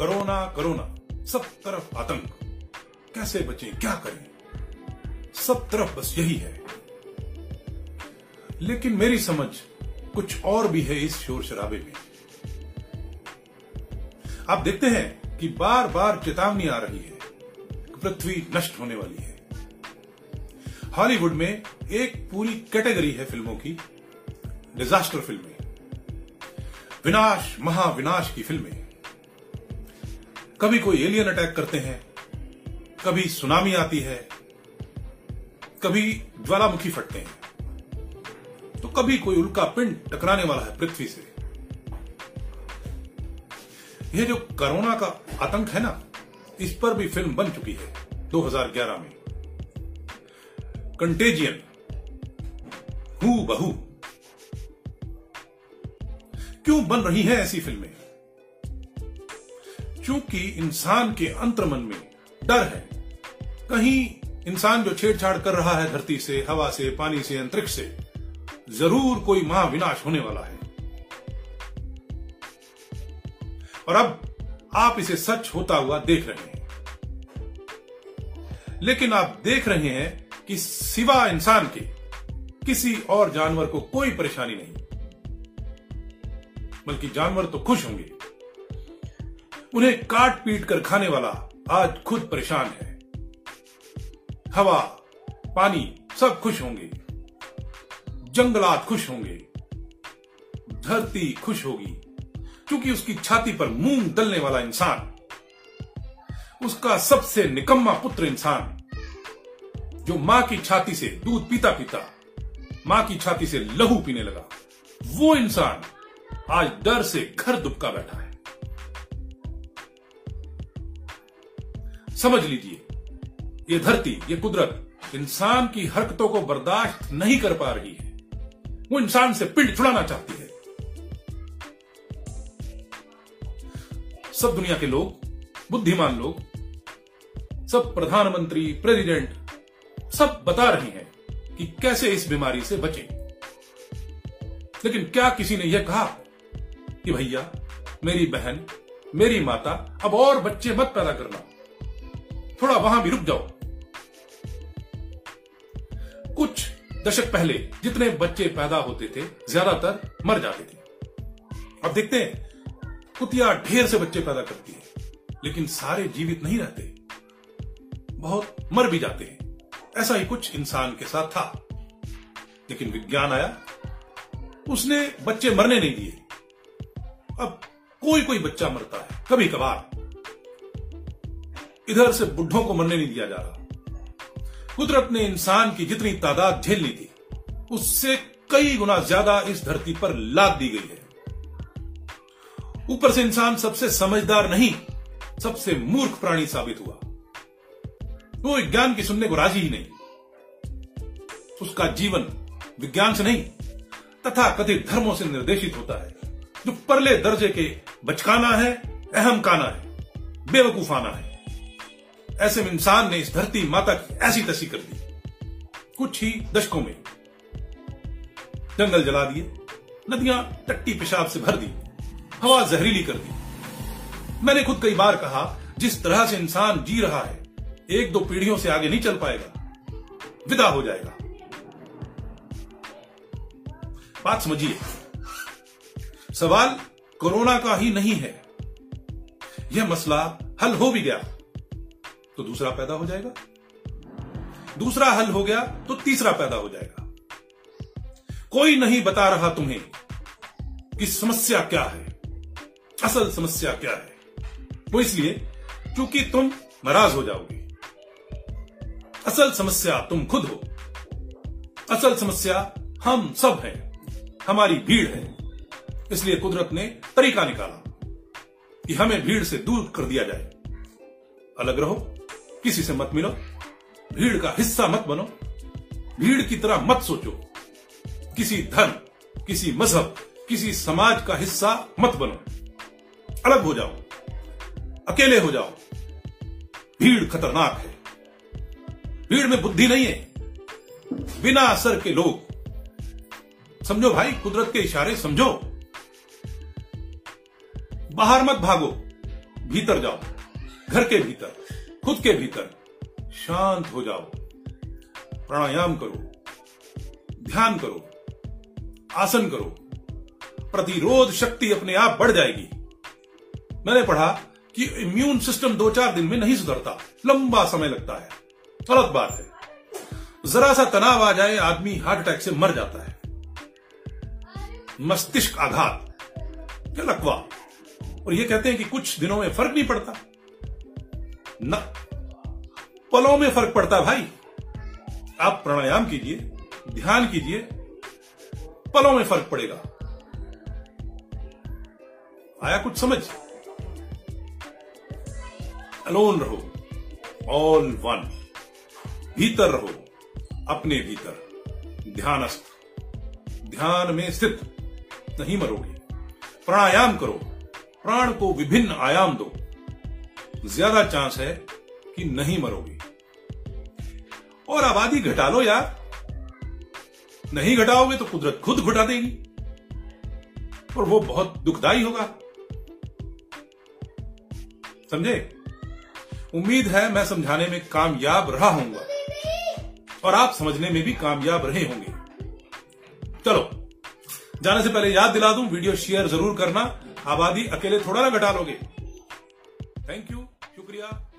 Corona corona, सब तरफ़ आतंक। कैसे बचें, क्या करें? सब तरफ़ बस यही है। लेकिन मेरी समझ कुछ और भी है इस शोर शराबे में। आप देखते हैं कि बार बार चेतावनी आ रही है पृथ्वी नष्ट होने वाली है। हॉलीवुड में एक पूरी कैटेगरी है फ़िल्मों की, डिजास्टर फ़िल्में। विनाश, महाविनाश की फ़िल्में। कभी कोई एलियन अटैक करते हैं, कभी सुनामी आती है, कभी ज्वालामुखी फटते हैं तो कभी कोई उल्का पिंड टकराने वाला है पृथ्वी से। यह जो कोरोना का आतंक है ना, इस पर भी फ़िल्म बन चुकी है 2011 में। कंटेजियन हु बहु क्यों बन रही हैं ऐसी फ़िल्में? क्योंकि इंसान के अंतर्मन में डर है। कहीं इंसान जो छेड़छाड़ कर रहा है धरती से, हवा से, पानी से, अंतरिक्ष से, ज़रूर कोई महाविनाश होने वाला है। और अब आप इसे सच होता हुआ देख रहे हैं। लेकिन आप देख रहे हैं कि सिवा इंसान के किसी और जानवर को कोई परेशानी नहीं। बल्कि जानवर तो खुश होंगे। उन्हें काट पीट कर खाने वाला आज खुद परेशान है। हवा, पानी, सब खुश होंगे। जंगलात खुश होंगे। धरती खुश होगी, क्योंकि उसकी छाती पर मूंग दलने वाला इंसान। उसका सबसे निकम्मा पुत्र इंसान, जो माँ की छाती से दूध पीता पीता, माँ की छाती से लहू पीने लगा, वो इंसान आज डर से घर दुबका बैठा है। समझ लीजिए, ये धरती, ये कुदरत इंसान की हरकतों को बर्दाश्त नहीं कर पा रही है। वो इंसान से पिंड छुड़ाना चाहती है। सब दुनिया के लोग, बुद्धिमान लोग, सब प्रधानमंत्री, प्रेसिडेंट, सब बता रहे हैं कि कैसे इस बीमारी से बचें। लेकिन क्या किसी ने यह कहा कि भैया, मेरी बहन, मेरी माता, अब और बच्चे मत पैदा करना। थोड़ा वहाँ भी रुक जाओ। कुछ दशक पहले जितने बच्चे पैदा होते थे, ज़्यादातर मर जाते थे। अब देखते हैं, कुतिया ढेर से बच्चे पैदा करती है, लेकिन सारे जीवित नहीं रहते। बहुत मर भी जाते हैं। ऐसा ही कुछ इंसान के साथ था। लेकिन विज्ञान आया, उसने बच्चे मरने नहीं दिए। अब कोई कोई बच्चा मरता है कभी कभार इधर से बुढ़ों को मरने नहीं दिया जा रहा। कुदरत ने इंसान की जितनी तादाद झेल ली थी, उससे कई गुना ज़्यादा इस धरती पर लाद दी गई है। ऊपर से इंसान सबसे समझदार नहीं, सबसे मूर्ख प्राणी साबित हुआ। वो विज्ञान की सुनने को राज़ी ही नहीं। उसका जीवन विज्ञान से नहीं, तथा कथित धर्मों से निर्देशित होता है। जो परले दर्जे के बचकाना है, अहम काना है, बेवकूफाना है। ऐसे में इंसान ने इस धरती माता की ऐसी तसी कर दी। कुछ ही दशकों में जंगल जला दिए, नदियाँ टट्टी पेशाब से भर दी, हवा जहरीली कर दी। मैंने खुद कई बार कहा, जिस तरह से इंसान जी रहा है, एक दो पीढ़ियों से आगे नहीं चल पाएगा, विदा हो जाएगा। बात समझिए, सवाल कोरोना का ही नहीं है। यह मसला हल हो भी गया। तो दूसरा पैदा हो जाएगा। दूसरा हल हो गया तो तीसरा पैदा हो जाएगा। कोई नहीं बता रहा तुम्हें कि समस्या क्या है। असल समस्या क्या है। वो इसलिए क्योंकि तुम नाराज़ हो जाओगे। असल समस्या तुम खुद हो। असल समस्या हम सब हैं। हमारी भीड़ है। इसलिए कुदरत ने तरीका निकाला कि हमें भीड़ से दूर कर दिया जाए। अलग रहो। किसी से मत मिलो। भीड़ का हिस्सा मत बनो। भीड़ की तरह मत सोचो। किसी धर्म, किसी मज़हब, किसी समाज का हिस्सा मत बनो। अलग हो जाओ। अकेले हो जाओ। भीड़ खतरनाक है। भीड़ में बुद्धि नहीं है। बिना असर के लोग। समझो भाई, कुदरत के इशारे समझो। बाहर मत भागो। भीतर जाओ। घर के भीतर। खुद के भीतर शांत हो जाओ। प्राणायाम करो, ध्यान करो, आसन करो। प्रतिरोध शक्ति अपने आप बढ़ जाएगी। मैंने पढ़ा कि इम्यून सिस्टम दो चार दिन में नहीं सुधरता, लंबा समय लगता है। गलत बात है। जरा सा तनाव आ जाए, आदमी हार्ट अटैक से मर जाता है। मस्तिष्क आघात लकवा और ये कहते हैं कि कुछ दिनों में फ़र्क नहीं पड़ता। न, पलों में फ़र्क पड़ता है भाई। आप प्राणायाम कीजिए, ध्यान कीजिए, पलों में फ़र्क पड़ेगा। आया कुछ समझ? अलोन रहो ऑल वन भीतर रहो, अपने भीतर। ध्यानस्थ। ध्यान में स्थित, नहीं मरोगे। प्राणायाम करो, प्राण को विभिन्न आयाम दो। ज़्यादा चांस है कि नहीं मरोगे। और आबादी घटा लो यार। नहीं घटाओगे तो कुदरत खुद घटा देगी। और वो बहुत दुखदाई होगा। समझे? उम्मीद है मैं समझाने में कामयाब रहा हूँगा और आप समझने में भी कामयाब रहे होंगे। चलो, जाने से पहले याद दिला दूँ, वीडियो शेयर ज़रूर करना। आबादी अकेले थोड़ा ना घटा लोगे। Thank you Hallelujah.